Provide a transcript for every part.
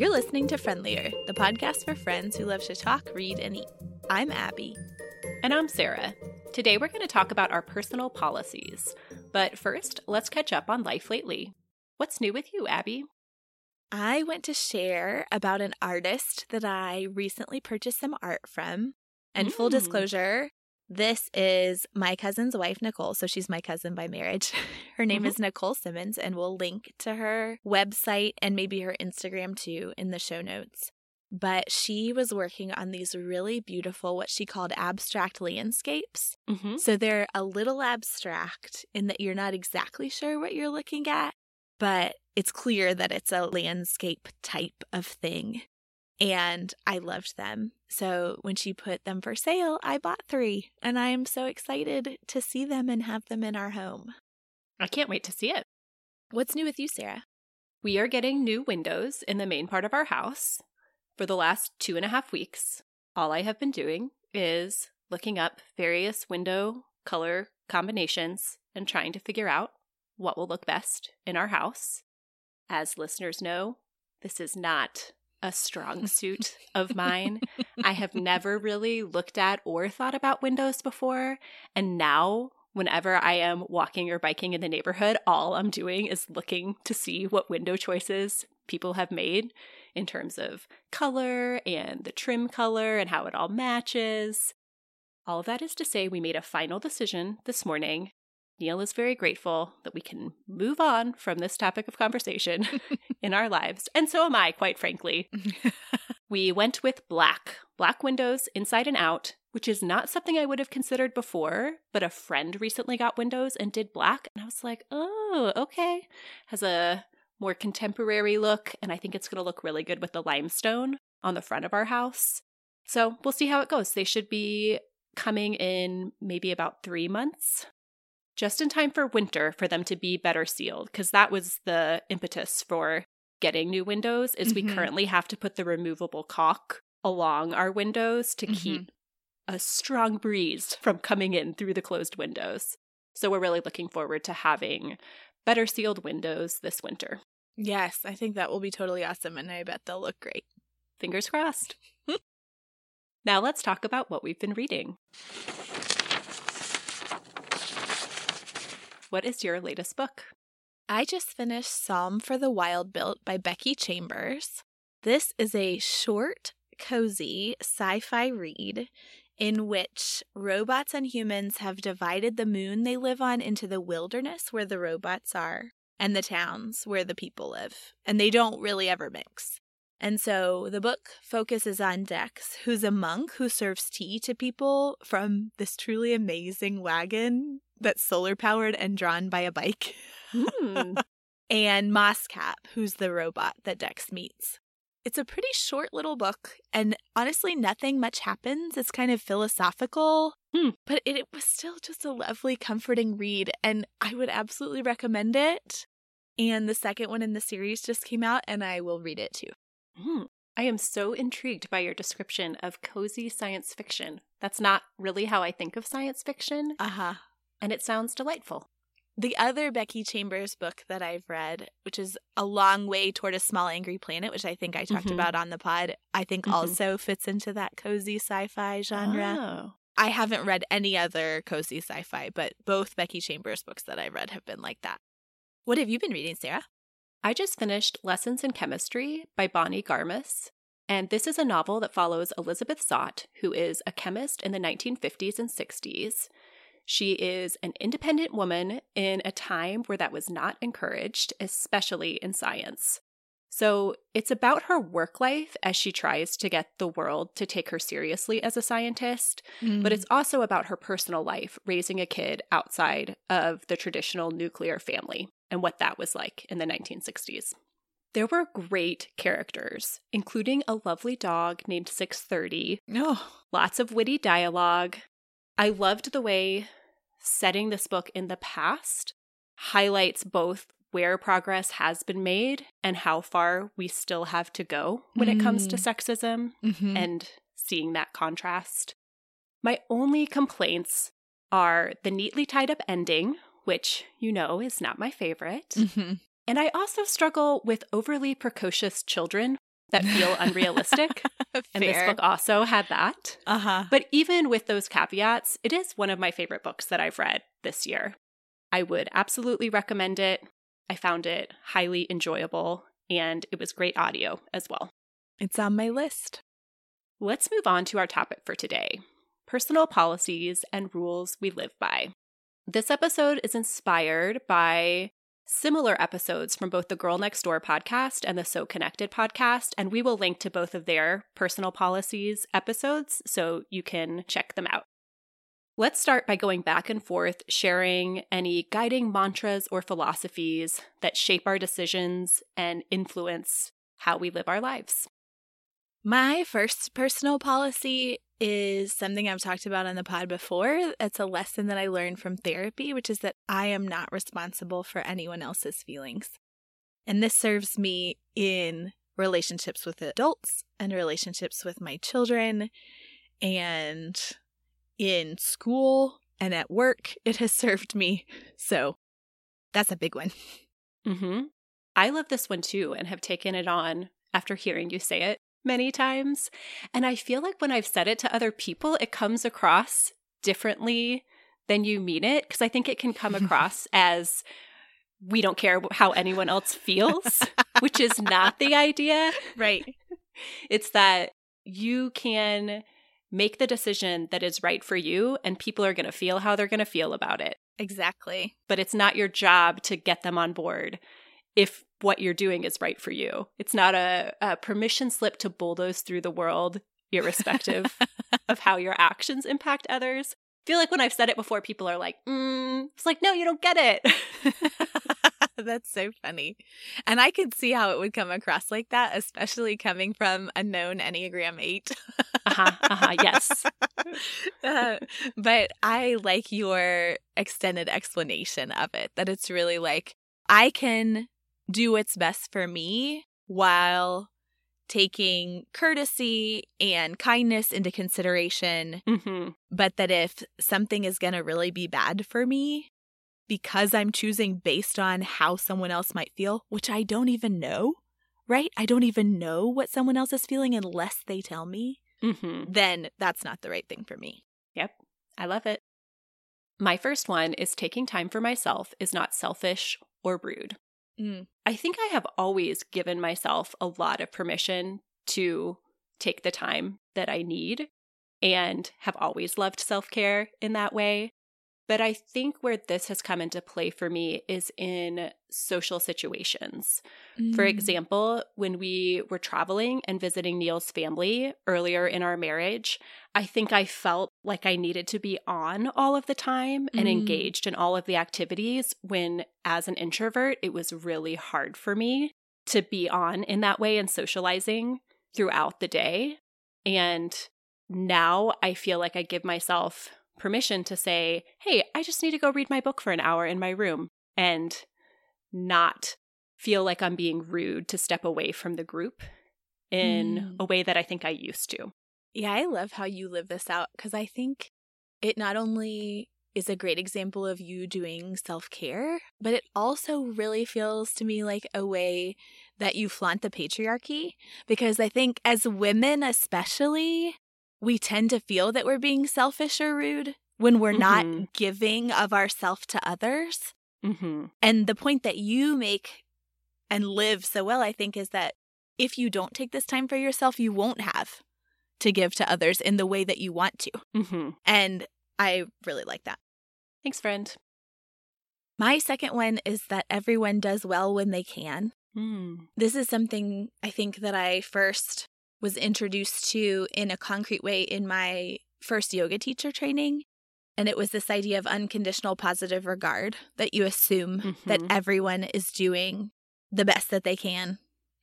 You're listening to Friendlier, the podcast for friends who love to talk, read, and eat. I'm Abby. And I'm Sarah. Today we're going to talk about our personal policies. But first, let's catch up on life lately. What's new with you, Abby? I went to share about an artist that I recently purchased some art from. And mm. full disclosure, this is my cousin's wife, Nicole. So she's my cousin by marriage. Her name mm-hmm. is Nicole Simmons, and we'll link to her website and maybe her Instagram too in the show notes. But she was working on these really beautiful, what she called abstract landscapes. Mm-hmm. So they're a little abstract in that you're not exactly sure what you're looking at, but it's clear that it's a landscape type of thing and I loved them. So when she put them for sale, I bought three, and I am so excited to see them and have them in our home. I can't wait to see it. What's new with you, Sarah? We are getting new windows in the main part of our house. For the last two and a half weeks, all I have been doing is looking up various window color combinations and trying to figure out what will look best in our house. As listeners know, this is not a strong suit of mine. I have never really looked at or thought about windows before. And now, whenever I am walking or biking in the neighborhood, all I'm doing is looking to see what window choices people have made in terms of color and the trim color and how it all matches. All that is to say, we made a final decision this morning Neil is very grateful that we can move on from this topic of conversation in our lives. And so am I, quite frankly. we went with black, black windows inside and out, which is not something I would have considered before, but a friend recently got windows and did black. And I was like, oh, okay. Has a more contemporary look. And I think it's going to look really good with the limestone on the front of our house. So we'll see how it goes. They should be coming in maybe about three months just in time for winter for them to be better sealed because that was the impetus for getting new windows is mm-hmm. we currently have to put the removable caulk along our windows to mm-hmm. keep a strong breeze from coming in through the closed windows. So we're really looking forward to having better sealed windows this winter. Yes, I think that will be totally awesome and I bet they'll look great. Fingers crossed. now let's talk about what we've been reading. What is your latest book? I just finished Psalm for the Wild Built by Becky Chambers. This is a short, cozy sci fi read in which robots and humans have divided the moon they live on into the wilderness where the robots are and the towns where the people live. And they don't really ever mix. And so the book focuses on Dex, who's a monk who serves tea to people from this truly amazing wagon that's solar powered and drawn by a bike. Mm. and Mosscap, who's the robot that Dex meets. It's a pretty short little book, and honestly, nothing much happens. It's kind of philosophical, hmm. but it, it, was still just a lovely, comforting read, and I would absolutely recommend it. And the second one in the series just came out, and I will read it too. Hmm. I am so intrigued by your description of cozy science fiction. That's not really how I think of science fiction. Uh huh and it sounds delightful. The other Becky Chambers book that I've read, which is A Long Way Toward a Small Angry Planet, which I think I talked mm-hmm. about on the pod, I think mm-hmm. also fits into that cozy sci fi genre. Oh. I haven't read any other cozy sci fi, but both Becky Chambers books that I read have been like that. What have you been reading, Sarah? I just finished Lessons in Chemistry by Bonnie Garmus. And this is a novel that follows Elizabeth Zott, who is a chemist in the 1950s and 60s. She is an independent woman in a time where that was not encouraged, especially in science. So it's about her work life as she tries to get the world to take her seriously as a scientist, mm. but it's also about her personal life, raising a kid outside of the traditional nuclear family and what that was like in the 1960s. There were great characters, including a lovely dog named 630. Oh. Lots of witty dialogue. I loved the way setting this book in the past highlights both where progress has been made and how far we still have to go when mm. it comes to mm. sexism mm-hmm. and seeing that contrast. My only complaints are the neatly tied up ending, which you know is not my favorite. Mm-hmm. And I also struggle with overly precocious children that feel unrealistic. and this book also had that. Uh huh. But even with those caveats, it is one of my favorite books that I've read this year. I would absolutely recommend it. I found it highly enjoyable and it was great audio as well. It's on my list. Let's move on to our topic for today personal policies and rules we live by. This episode is inspired by similar episodes from both the Girl Next Door podcast and the So Connected podcast, and we will link to both of their personal policies episodes so you can check them out. Let's start by going back and forth, sharing any guiding mantras or philosophies that shape our decisions and influence how we live our lives. My first personal policy is something I've talked about on the pod before. It's a lesson that I learned from therapy, which is that I am not responsible for anyone else's feelings. And this serves me in relationships with adults and relationships with my children and in school and at work. It has served me. So that's a big one. Mm-hmm. I love this one too and have taken it on after hearing you say it many times. And I feel like when I've said it to other people, it comes across differently than you mean it. Because I think it can come across as we don't care how anyone else feels, which is not the idea. Right. It's that you can make the decision that is right for you, and people are going to feel how they're going to feel about it. Exactly. But it's not your job to get them on board if what you're doing is right for you. It's not a, a permission slip to bulldoze through the world, irrespective of how your actions impact others. I feel like when I've said it before, people are like, mm. it's like, no, you don't get it. That's so funny. And I could see how it would come across like that, especially coming from a known Enneagram 8. uh-huh, uh-huh, yes. Uh, but I like your extended explanation of it, that it's really like, I can do what's best for me while taking courtesy and kindness into consideration. Mm-hmm. But that if something is going to really be bad for me, because I'm choosing based on how someone else might feel, which I don't even know, right? I don't even know what someone else is feeling unless they tell me, Mm-hmm. then that's not the right thing for me. Yep. I love it. My first one is taking time for myself is not selfish or rude. Mm. I think I have always given myself a lot of permission to take the time that I need and have always loved self care in that way. But I think where this has come into play for me is in social situations. For Mm. example, when we were traveling and visiting Neil's family earlier in our marriage, I think I felt like I needed to be on all of the time and Mm. engaged in all of the activities when, as an introvert, it was really hard for me to be on in that way and socializing throughout the day. And now I feel like I give myself permission to say, hey, I just need to go read my book for an hour in my room and not feel like I'm being rude to step away from the group in Mm. a way that I think I used to. Yeah, I love how you live this out because I think it not only is a great example of you doing self care, but it also really feels to me like a way that you flaunt the patriarchy. Because I think as women, especially, we tend to feel that we're being selfish or rude when we're Mhm. not giving of ourself to others. Mm-hmm. And the point that you make and live so well, I think, is that if you don't take this time for yourself, you won't have to give to others in the way that you want to. Mm-hmm. And I really like that. Thanks, friend. My second one is that everyone does well when they can. Mm. This is something I think that I first was introduced to in a concrete way in my first yoga teacher training. And it was this idea of unconditional positive regard that you assume that Mhm. everyone is doing the best that they can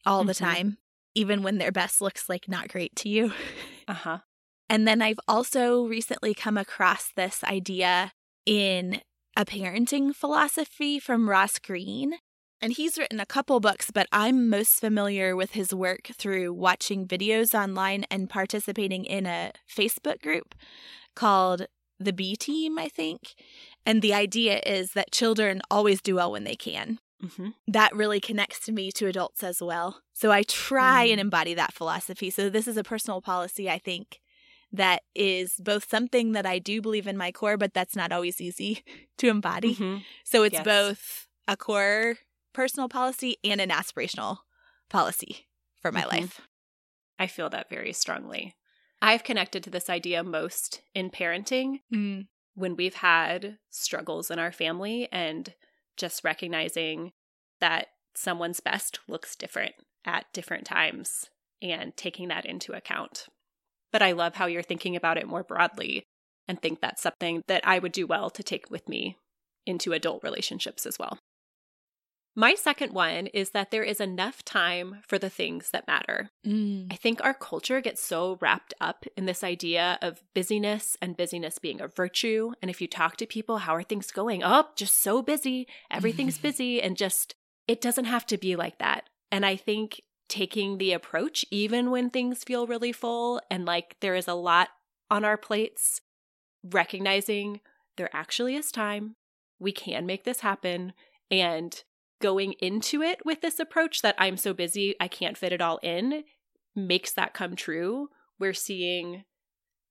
all the Mhm. time, even when their best looks like not great to you. Uh-huh. And then I've also recently come across this idea in a parenting philosophy from Ross Greene. And he's written a couple books, but I'm most familiar with his work through watching videos online and participating in a Facebook group called the B Team, I think. And the idea is that children always do well when they can. Mm-hmm. that really connects to me to adults as well. So I try Mm. and embody that philosophy. So this is a personal policy, I think, that is both something that I do believe in my core, but that's not always easy to embody. Mhm. So it's Yes. both a core personal policy and an aspirational policy for my Mhm. life. I feel that very strongly. I've connected to this idea most in parenting Mm. when we've had struggles in our family and just recognizing that someone's best looks different at different times and taking that into account. But I love how you're thinking about it more broadly and think that's something that I would do well to take with me into adult relationships as well. My second one is that there is enough time for the things that matter. Mm. I think our culture gets so wrapped up in this idea of busyness and busyness being a virtue. And if you talk to people, how are things going? Oh, just so busy. Everything's busy. And just, it doesn't have to be like that. And I think taking the approach, even when things feel really full and like there is a lot on our plates, recognizing there actually is time, we can make this happen. And going into it with this approach that I'm so busy, I can't fit it all in, makes that come true. We're seeing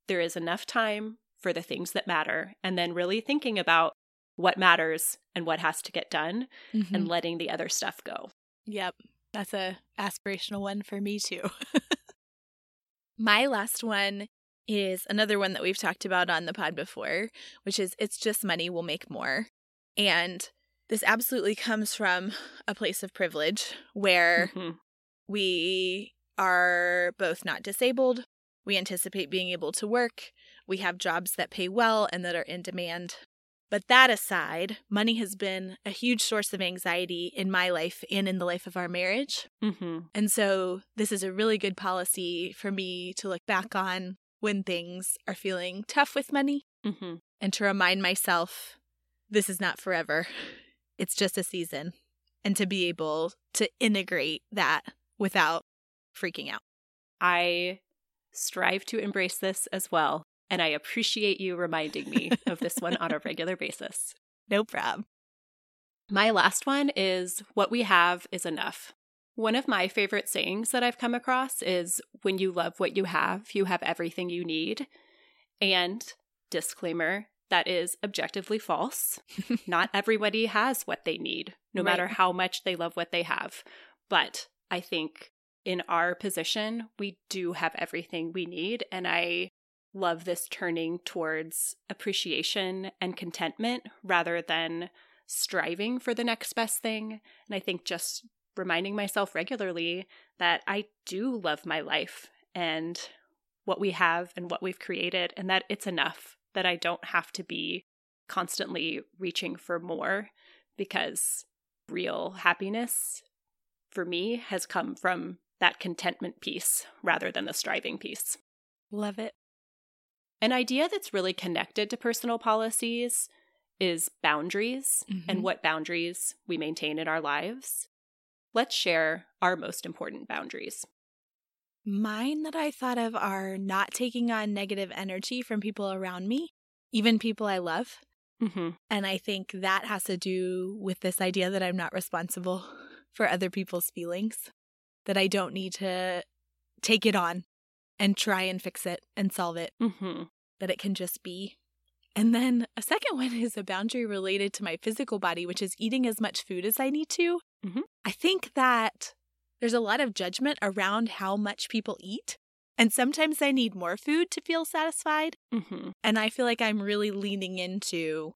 there is enough time for the things that matter, and then really thinking about what matters and what has to get done Mhm. and letting the other stuff go. Yep. That's a aspirational one for me too. My last one is another one that we've talked about on the pod before, which is it's just money we'll make more. And this absolutely comes from a place of privilege where Mhm. we are both not disabled. We anticipate being able to work. We have jobs that pay well and that are in demand. But that aside, money has been a huge source of anxiety in my life and in the life of our marriage. Mhm. And so, this is a really good policy for me to look back on when things are feeling tough with money Mhm. and to remind myself this is not forever. It's just a season. And to be able to integrate that without freaking out. I strive to embrace this as well, and I appreciate you reminding me of this one on a regular basis. No problem. My last one is what we have is enough. One of my favorite sayings that I've come across is when you love what you have, you have everything you need. And disclaimer, that is objectively false. Not everybody has what they need, no Right. matter how much they love what they have. But I think in our position, we do have everything we need. And I love this turning towards appreciation and contentment rather than striving for the next best thing. And I think just reminding myself regularly that I do love my life and what we have and what we've created, and that it's enough, that I don't have to be constantly reaching for more because real happiness for me has come from that contentment piece rather than the striving piece. Love it. An idea that's really connected to personal policies is boundaries Mhm. and what boundaries we maintain in our lives. Let's share our most important boundaries. Mine that I thought of are not taking on negative energy from people around me, even people I love. Mm-hmm. And I think that has to do with this idea that I'm not responsible for other people's feelings, that I don't need to take it on and try and fix it and solve it, Mm-hmm. that it can just be. And then a second one is a boundary related to my physical body, which is eating as much food as I need to. Mhm. I think that there's a lot of judgment around how much people eat. And sometimes I need more food to feel satisfied. Mm-hmm. And I feel like I'm really leaning into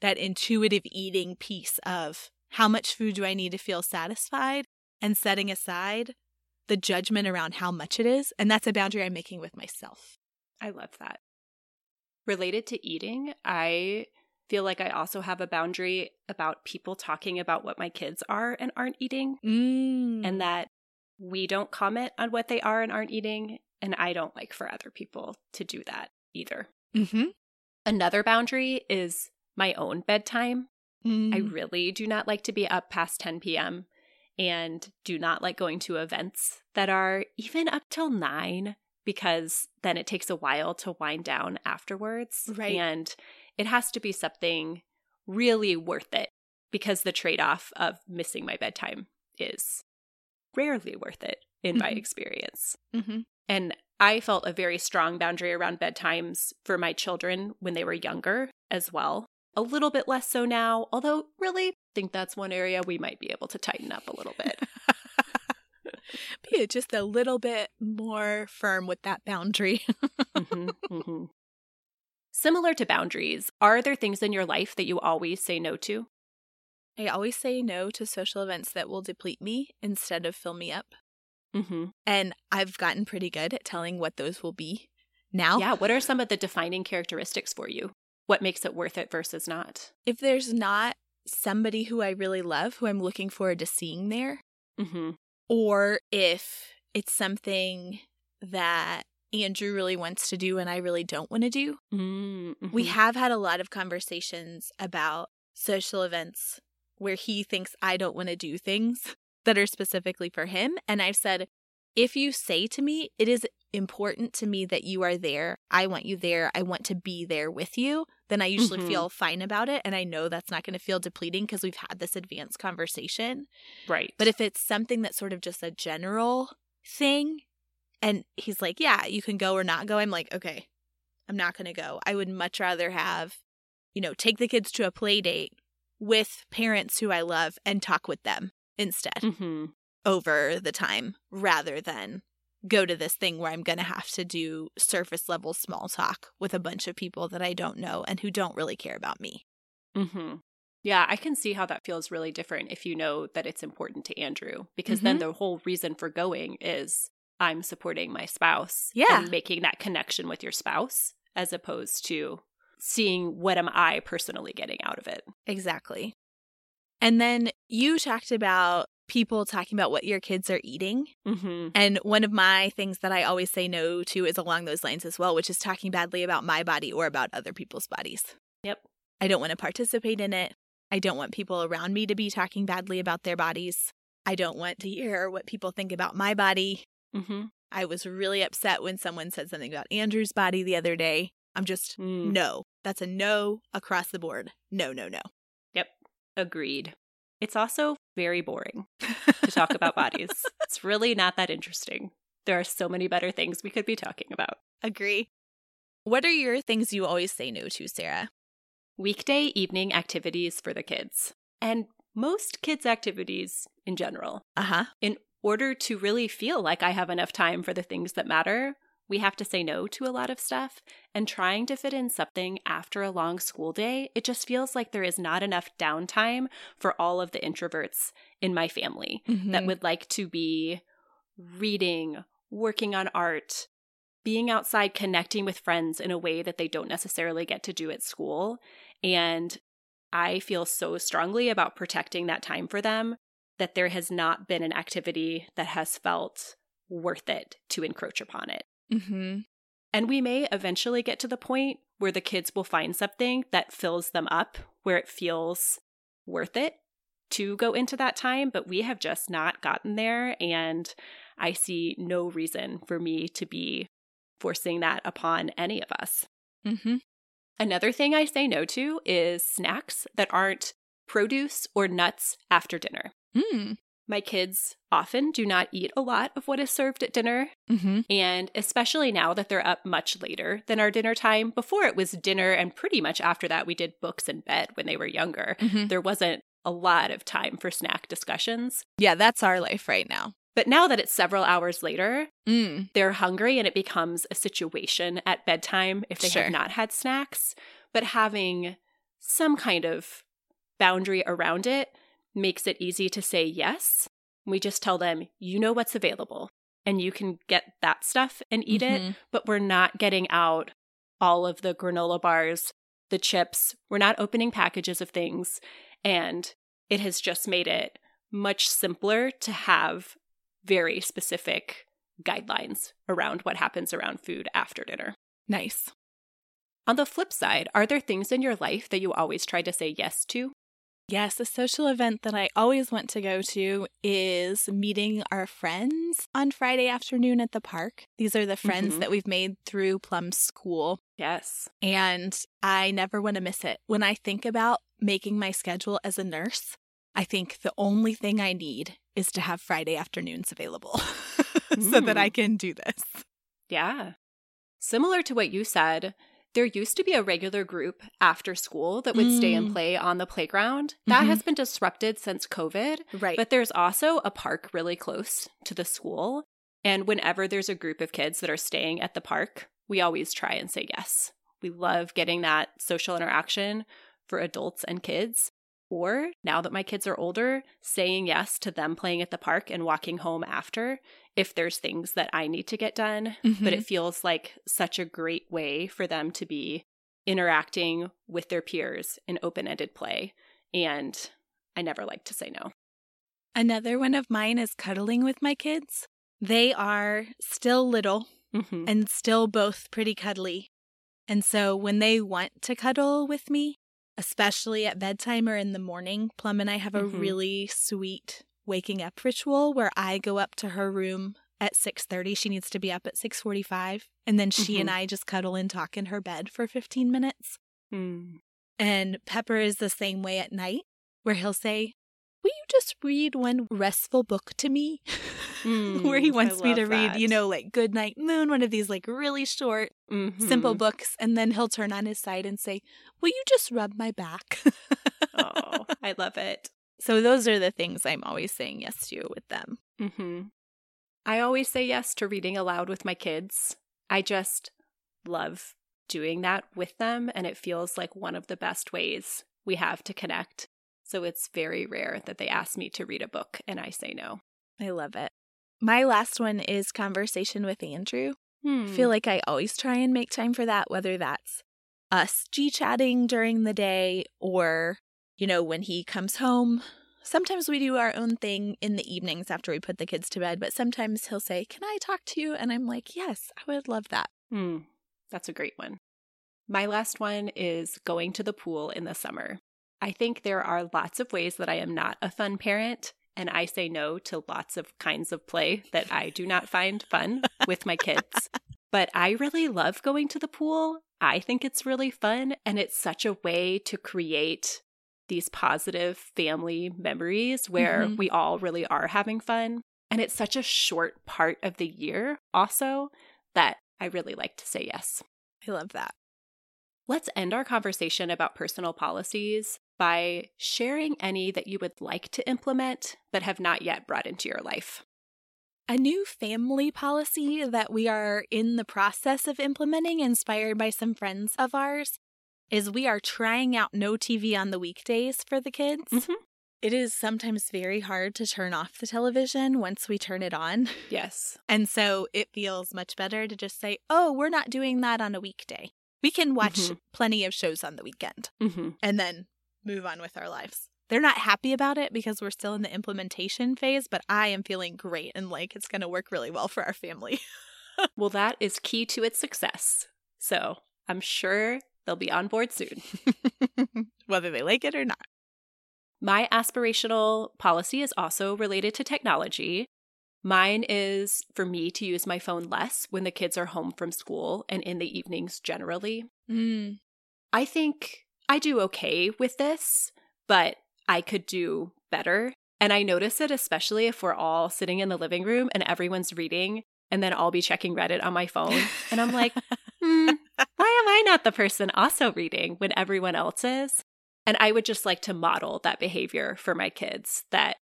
that intuitive eating piece of how much food do I need to feel satisfied and setting aside the judgment around how much it is. And that's a boundary I'm making with myself. I love that. Related to eating, I feel like I also have a boundary about people talking about what my kids are and aren't eating, Mm. and that we don't comment on what they are and aren't eating. And I don't like for other people to do that either. mm-hmm. Another boundary is my own bedtime. I Mm. really do not like to be up past 10 p.m. and do not like going to events that are even up till 9 because then it takes a while to wind down afterwards. Right. And it has to be something really worth it because the trade off of missing my bedtime is rarely worth it in my Mhm. experience. Mm-hmm. And I felt a very strong boundary around bedtimes for my children when they were younger as well. A little bit less so now, although really I think that's one area we might be able to tighten up a little bit. Be just a little bit more firm with that boundary. Mhm, mhm. Similar to boundaries, are there things in your life that you always say no to? I always say no to social events that will deplete me instead of fill me up. Mm-hmm. And I've gotten pretty good at telling what those will be now. Yeah, what are some of the defining characteristics for you? What makes it worth it versus not? If there's not somebody who I really love who I'm looking forward to seeing there, Mm-hmm. or if it's something that Andrew really wants to do and I really don't want to do. Mm-hmm. We have had a lot of conversations about social events where he thinks I don't want to do things that are specifically for him. And I've said, if you say to me, it is important to me that you are there, I want you there, I want to be there with you, then I usually Mhm. feel fine about it. And I know that's not going to feel depleting because we've had this advanced conversation. right. But if it's something that's sort of just a general thing, and he's like, yeah, you can go or not go, I'm like, okay, I'm not going to go. I would much rather have, you know, take the kids to a play date with parents who I love and talk with them instead mm-hmm. over the time rather than go to this thing where I'm going to have to do surface level small talk with a bunch of people that I don't know and who don't really care about me. Mm-hmm. Yeah, I can see how that feels really different if you know that it's important to Andrew, because then the whole reason for going is I'm supporting my spouse. Yeah. And making that connection with your spouse as opposed to seeing what am I personally getting out of it. Exactly. And then you talked about people talking about what your kids are eating. Mm-hmm. And one of my things that I always say no to is along those lines as well, which is talking badly about my body or about other people's bodies. Yep. I don't want to participate in it. I don't want people around me to be talking badly about their bodies. I don't want to hear what people think about my body. Mm-hmm. I was really upset when someone said something about Andrew's body the other day. I'm just, Mm. no. That's a no across the board. No, no, no. Yep. Agreed. It's also very boring to talk about bodies. It's really not that interesting. There are so many better things we could be talking about. Agree. What are your things you always say no to, Sarah? Weekday evening activities for the kids, and most kids' activities in general. Uh huh. In order to really feel like I have enough time for the things that matter, we have to say no to a lot of stuff. And trying to fit in something after a long school day, it just feels like there is not enough downtime for all of the introverts in my family Mm-hmm. that would like to be reading, working on art, being outside, connecting with friends in a way that they don't necessarily get to do at school. And I feel so strongly about protecting that time for them that there has not been an activity that has felt worth it to encroach upon it. Mm-hmm. And we may eventually get to the point where the kids will find something that fills them up, where it feels worth it to go into that time, but we have just not gotten there. And I see no reason for me to be forcing that upon any of us. Mm-hmm. Another thing I say no to is snacks that aren't produce or nuts after dinner. Mm. My kids often do not eat a lot of what is served at dinner, Mm-hmm. and especially now that they're up much later than our dinner time. Before it was dinner, and pretty much after that, we did books in bed when they were younger. Mm-hmm. There wasn't a lot of time for snack discussions. Yeah, that's our life right now. But now that it's several hours later, Mm. they're hungry and it becomes a situation at bedtime if they Sure. have not had snacks. But having some kind of boundary around it makes it easy to say yes. We just tell them, you know what's available and you can get that stuff and eat it, Mhm. but we're not getting out all of the granola bars, the chips. We're not opening packages of things. And it has just made it much simpler to have very specific guidelines around what happens around food after dinner. Nice. On the flip side, are there things in your life that you always try to say yes to? Yes, a social event that I always want to go to is meeting our friends on Friday afternoon at the park. These are the friends Mhm. that we've made through Plum School, Yes. and I never want to miss it. When I think about making my schedule as a nurse, I think the only thing I need is to have Friday afternoons available so that I can do this. Yeah. Similar to what you said, there used to be a regular group after school that would stay and Mm. play on the playground. That Mhm. has been disrupted since COVID, Right. but there's also a park really close to the school. And whenever there's a group of kids that are staying at the park, we always try and say yes. We love getting that social interaction for adults and kids. Or now that my kids are older, saying yes to them playing at the park and walking home after if there's things that I need to get done. But Mhm. it feels like such a great way for them to be interacting with their peers in open ended play. And I never like to say no. Another one of mine is cuddling with my kids. They are still little Mm-hmm. and still both pretty cuddly. And so when they want to cuddle with me, especially at bedtime or in the morning, Plum and I have a Mhm. really sweet waking up ritual where I go up to her room at 6:30. She needs to be up at 6:45, and then she and Mhm. I just cuddle and talk in her bed for 15 minutes. Mm. And Pepper is the same way at night, where he'll say, Will you just read one restful book to me? where he Mm, wants me to love read, you know, like Good Night Moon, one of these like really short, simple Mhm. books. And then he'll turn on his side and say, Will you just rub my back? oh, I love it. so those are the things I'm always saying yes to with them. hmm I always say yes to reading aloud with my kids. I just love doing that with them, and it feels like one of the best ways we have to connect. So it's very rare that they ask me to read a book and I say no. I love it. My last one is conversation with Andrew. I feel like I always try and make time for that, whether that's us G chatting during the day or, you know, when he comes home. Sometimes we do our own thing in the evenings after we put the kids to bed, but sometimes he'll say, Can I talk to you? And I'm like, Yes, I would love that. Hmm, that's a great one. My last one is going to the pool in the summer. I think there are lots of ways that I am not a fun parent, and I say no to lots of kinds of play that I do not find fun with my kids. But I really love going to the pool. I think it's really fun, and it's such a way to create these positive family memories where Mhm. we all really are having fun. And it's such a short part of the year, also, that I really like to say yes. I love that. Let's end our conversation about personal policies by sharing any that you would like to implement but have not yet brought into your life. A new family policy that we are in the process of implementing, inspired by some friends of ours, is we are trying out no TV on the weekdays for the kids. Mhm. It is sometimes very hard to turn off the television once we turn it on. Yes. And so it feels much better to just say, oh, we're not doing that on a weekday. We can watch Mhm. plenty of shows on the weekend hmm and then move on with our lives. They're not happy about it because we're still in the implementation phase, but I am feeling great and like it's going to work really well for our family. Well, that is key to its success. So I'm sure they'll be on board soon. Whether they like it or not. My aspirational policy is also related to technology. Mine is for me to use my phone less when the kids are home from school and in the evenings generally. Mm. I think I do okay with this, but I could do better. And I notice it especially if we're all sitting in the living room and everyone's reading, and then I'll be checking Reddit on my phone. And I'm like, hmm, why am I not the person also reading when everyone else is? And I would just like to model that behavior for my kids that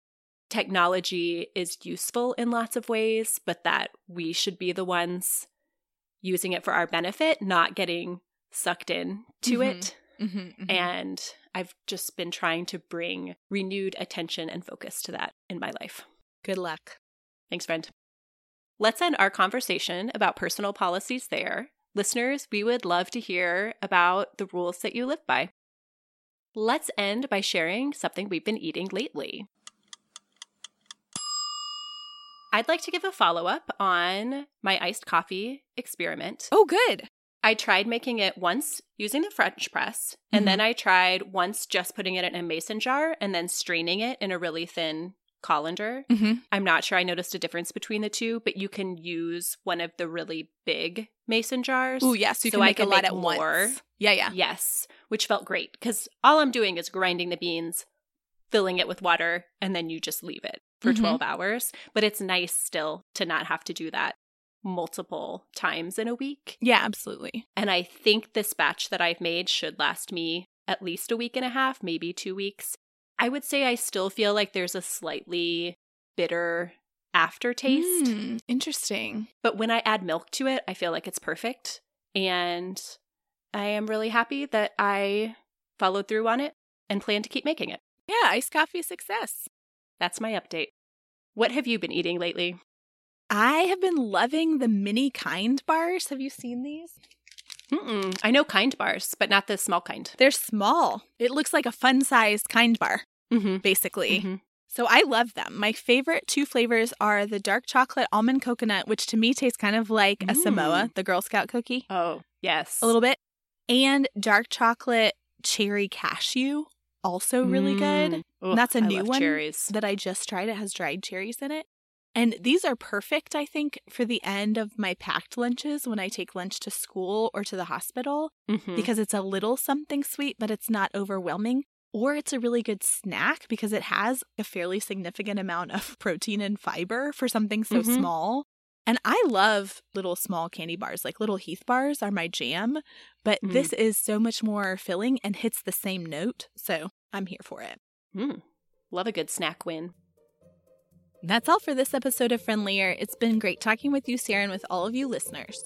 technology is useful in lots of ways, but that we should be the ones using it for our benefit, not getting sucked in to Mhm. it. Mm-hmm, And I've just been trying to bring renewed attention and focus to that in my life. Good luck. Thanks, friend. Let's end our conversation about personal policies there. Listeners, we would love to hear about the rules that you live by. Let's end by sharing something we've been eating lately. I'd like to give a follow up on my iced coffee experiment. Oh, good. I tried making it once using the French press, and Mhm. then I tried once just putting it in a mason jar and then straining it in a really thin colander. Mm-hmm. I'm not sure I noticed a difference between the two, but you can use one of the really big mason jars. Oh, yes. You So can I make a can lot make at more. once. Yeah, yeah. Yes, which felt great because all I'm doing is grinding the beans, filling it with water, and then you just leave it for Mhm. 12 hours. But it's nice still to not have to do that multiple times in a week. Yeah, absolutely. And I think this batch that I've made should last me at least a week and a half, maybe two weeks. I would say I still feel like there's a slightly bitter aftertaste. Mm, interesting. But when I add milk to it, I feel like it's perfect. And I am really happy that I followed through on it and plan to keep making it. Yeah, iced coffee success. That's my update. What have you been eating lately? I have been loving the mini kind bars. Have you seen these? Mm-mm. I know kind bars, but not the small kind. They're small. It looks like a fun sized kind bar, Mm-hmm. basically. So I love them. My favorite two flavors are the dark chocolate almond coconut, which to me tastes kind of like a Mm. Samoa, the Girl Scout cookie, Oh, yes. a little bit, and dark chocolate cherry cashew, also really good. Mm. And that's a new one Cherries. that I just tried. It has dried cherries in it. And these are perfect, I think, for the end of my packed lunches when I take lunch to school or to the hospital Mhm. because it's a little something sweet, but it's not overwhelming. Or it's a really good snack because it has a fairly significant amount of protein and fiber for something so Mhm. small. And I love little small candy bars, like little Heath bars are my jam, but Mm. this is so much more filling and hits the same note. So I'm here for it. Mm. Love a good snack win. That's all for this episode of Friendlier. It's been great talking with you, Sarah, and with all of you listeners.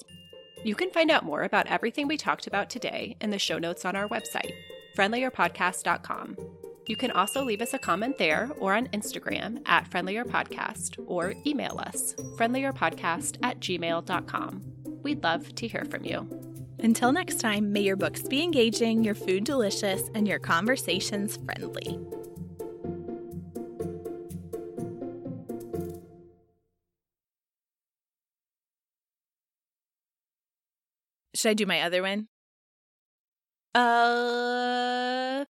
You can find out more about everything we talked about today in the show notes on our website, friendlierpodcast.com. You can also leave us a comment there or on Instagram at friendlierpodcast or email us, friendlierpodcast at gmail.com. We'd love to hear from you. Until next time, may your books be engaging, your food delicious, and your conversations friendly. Should I do my other one? Uh,